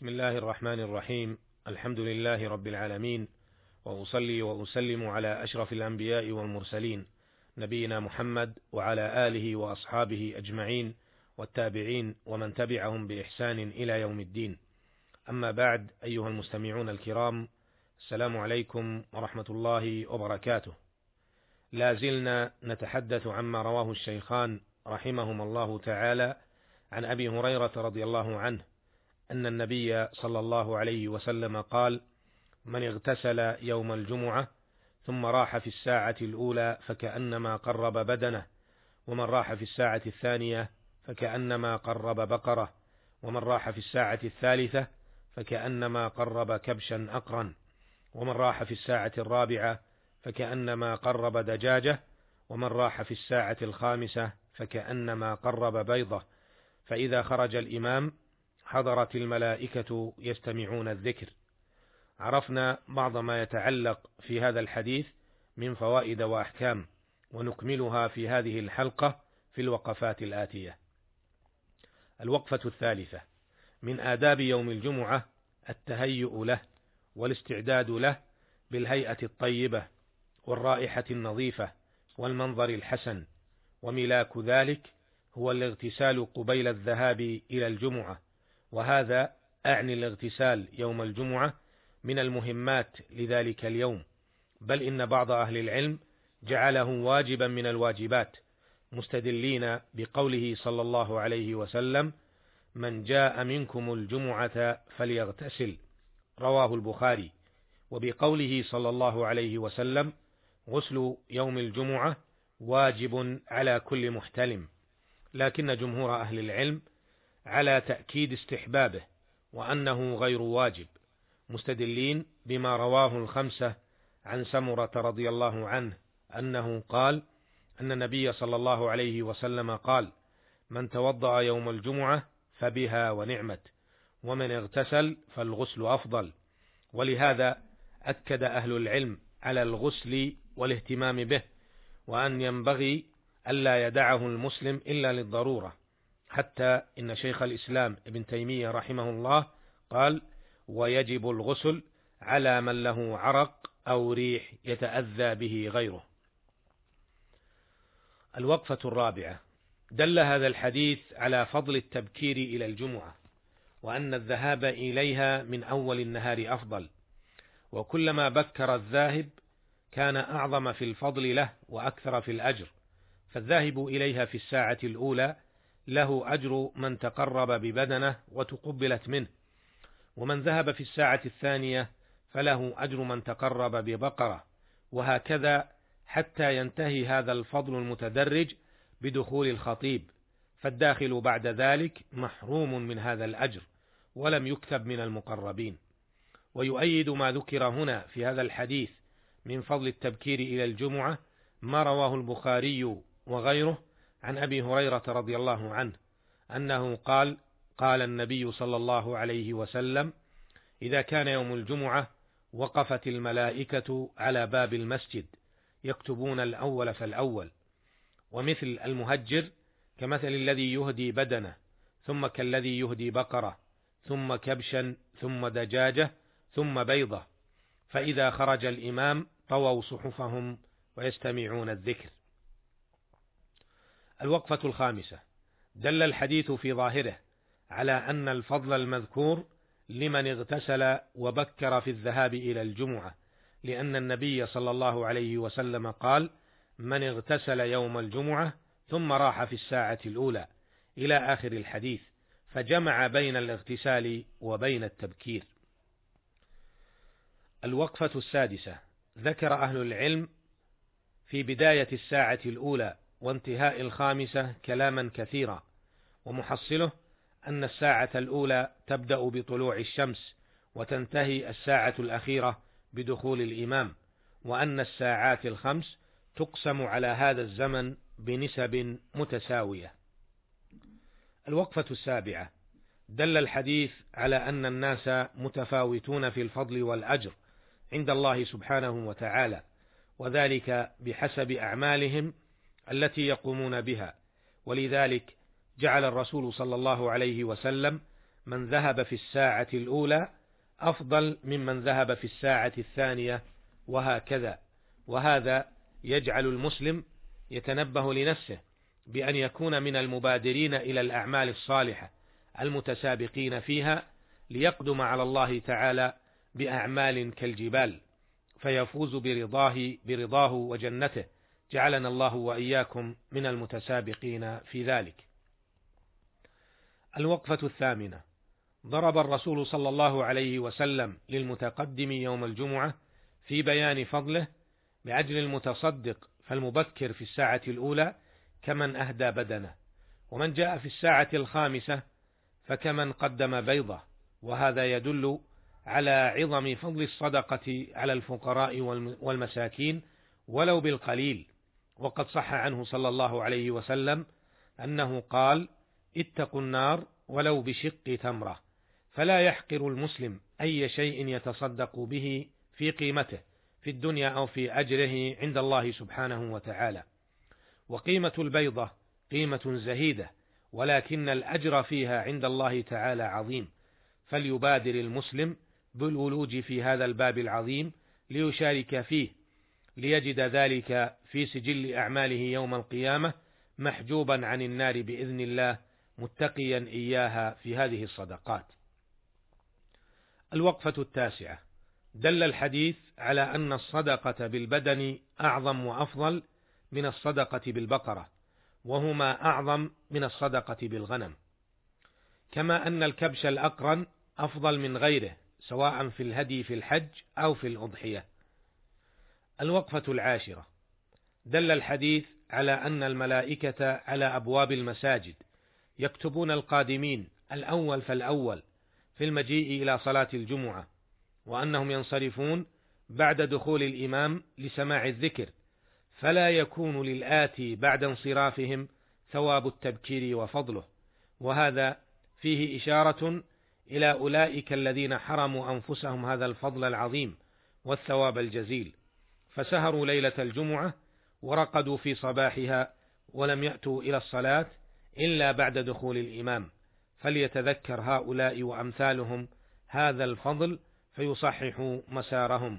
بسم الله الرحمن الرحيم. الحمد لله رب العالمين وأصلي وأسلم على أشرف الأنبياء والمرسلين نبينا محمد وعلى آله وأصحابه أجمعين والتابعين ومن تبعهم بإحسان إلى يوم الدين. أما بعد أيها المستمعون الكرام السلام عليكم ورحمة الله وبركاته. لا زلنا نتحدث عما رواه الشيخان رحمهما الله تعالى عن أبي هريرة رضي الله عنه أن النبي صلى الله عليه وسلم قال من اغتسل يوم الجمعة ثم راح في الساعة الأولى فكأنما قرب بدنه ومن راح في الساعة الثانية فكأنما قرب بقرة ومن راح في الساعة الثالثة فكأنما قرب كبشا اقرا ومن راح في الساعة الرابعة فكأنما قرب دجاجة ومن راح في الساعة الخامسة فكأنما قرب بيضة. فإذا خرج الإمام حضرت الملائكة يستمعون الذكر. عرفنا بعض ما يتعلق في هذا الحديث من فوائد وأحكام ونكملها في هذه الحلقة في الوقفات الآتية. الوقفة الثالثة من آداب يوم الجمعة التهيؤ له والاستعداد له بالهيئة الطيبة والرائحة النظيفة والمنظر الحسن وملاك ذلك هو الاغتسال قبيل الذهاب إلى الجمعة وهذا أعني الاغتسال يوم الجمعة من المهمات لذلك اليوم بل إن بعض أهل العلم جعله واجبا من الواجبات مستدلين بقوله صلى الله عليه وسلم من جاء منكم الجمعة فليغتسل رواه البخاري. وبقوله صلى الله عليه وسلم غسل يوم الجمعة واجب على كل محتلم لكن جمهور أهل العلم على تأكيد استحبابه وأنه غير واجب مستدلين بما رواه الخمسة عن سمرة رضي الله عنه أنه قال أن النبي صلى الله عليه وسلم قال من توضأ يوم الجمعة فبها ونعمت ومن اغتسل فالغسل أفضل ولهذا أكد أهل العلم على الغسل والاهتمام به وأن ينبغي ألا يدعه المسلم إلا للضرورة. حتى إن شيخ الإسلام ابن تيمية رحمه الله قال ويجب الغسل على من له عرق أو ريح يتأذى به غيره. الوقفة الرابعة. دل هذا الحديث على فضل التبكير إلى الجمعة وأن الذهاب إليها من أول النهار أفضل. وكلما بكر الذاهب كان أعظم في الفضل له وأكثر في الأجر فالذاهب إليها في الساعة الأولى له أجر من تقرب ببدنه وتقبلت منه. ومن ذهب في الساعة الثانية فله أجر من تقرب ببقرة. وهكذا حتى ينتهي هذا الفضل المتدرج بدخول الخطيب. فالداخل بعد ذلك محروم من هذا الأجر ولم يكتب من المقربين. ويؤيد ما ذكر هنا في هذا الحديث من فضل التبكير إلى الجمعة ما رواه البخاري وغيره عن أبي هريرة رضي الله عنه أنه قال قال النبي صلى الله عليه وسلم إذا كان يوم الجمعة وقفت الملائكة على باب المسجد يكتبون الأول فالأول ومثل المهجر كمثل الذي يهدي بدنه ثم كالذي يهدي بقرة ثم كبشا ثم دجاجة ثم بيضة فإذا خرج الإمام طووا صحفهم ويستمعون الذكر. الوقفة الخامسة. دل الحديث في ظاهره على أن الفضل المذكور لمن اغتسل وبكر في الذهاب إلى الجمعة لأن النبي صلى الله عليه وسلم قال من اغتسل يوم الجمعة ثم راح في الساعة الأولى إلى آخر الحديث فجمع بين الاغتسال وبين التبكير. الوقفة السادسة. ذكر أهل العلم في بداية الساعة الأولى وانتهاء الخامسة كلاما كثيرا ومحصله أن الساعة الأولى تبدأ بطلوع الشمس وتنتهي الساعة الأخيرة بدخول الإمام وأن الساعات الخمس تقسم على هذا الزمن بنسب متساوية. الوقفة السابعة دل الحديث على أن الناس متفاوتون في الفضل والأجر عند الله سبحانه وتعالى وذلك بحسب أعمالهم التي يقومون بها. ولذلك جعل الرسول صلى الله عليه وسلم من ذهب في الساعة الأولى أفضل ممن ذهب في الساعة الثانية وهكذا. وهذا يجعل المسلم يتنبه لنفسه بأن يكون من المبادرين إلى الأعمال الصالحة المتسابقين فيها ليقدم على الله تعالى بأعمال كالجبال فيفوز برضاه برضاه وجنته. جعلنا الله وإياكم من المتسابقين في ذلك. الوقفة الثامنة ضرب الرسول صلى الله عليه وسلم للمتقدم يوم الجمعة في بيان فضله بعجل المتصدق فالمبكر في الساعة الأولى كمن أهدى بدنه ومن جاء في الساعة الخامسة فكمن قدم بيضة وهذا يدل على عظم فضل الصدقة على الفقراء والمساكين ولو بالقليل وقد صح عنه صلى الله عليه وسلم أنه قال اتقوا النار ولو بشق تمرة فلا يحقر المسلم أي شيء يتصدق به في قيمته في الدنيا أو في أجره عند الله سبحانه وتعالى. وقيمة البيضة قيمة زهيدة ولكن الأجر فيها عند الله تعالى عظيم. فليبادر المسلم بالولوج في هذا الباب العظيم ليشارك فيه ليجد ذلك في سجل أعماله يوم القيامة محجوبا عن النار بإذن الله متقيا إياها في هذه الصدقات. الوقفة التاسعة دل الحديث على أن الصدقة بالبدن أعظم وأفضل من الصدقة بالبقرة، وهما أعظم من الصدقة بالغنم. كما أن الكبش الأقرن أفضل من غيره سواء في الهدي في الحج أو في الأضحية. الوقفة العاشرة. دل الحديث على أن الملائكة على أبواب المساجد يكتبون القادمين الأول فالأول في المجيء إلى صلاة الجمعة وأنهم ينصرفون بعد دخول الإمام لسماع الذكر فلا يكون للآتي بعد انصرافهم ثواب التبكير وفضله. وهذا فيه إشارة إلى أولئك الذين حرموا أنفسهم هذا الفضل العظيم والثواب الجزيل. فسهروا ليلة الجمعة ورقدوا في صباحها ولم يأتوا إلى الصلاة إلا بعد دخول الإمام. فليتذكر هؤلاء وأمثالهم هذا الفضل فيصححوا مسارهم.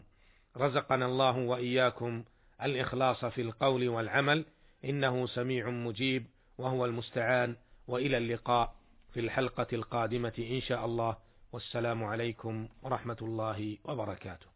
رزقنا الله وإياكم الإخلاص في القول والعمل. إنه سميع مجيب وهو المستعان. وإلى اللقاء في الحلقة القادمة إن شاء الله. والسلام عليكم ورحمة الله وبركاته.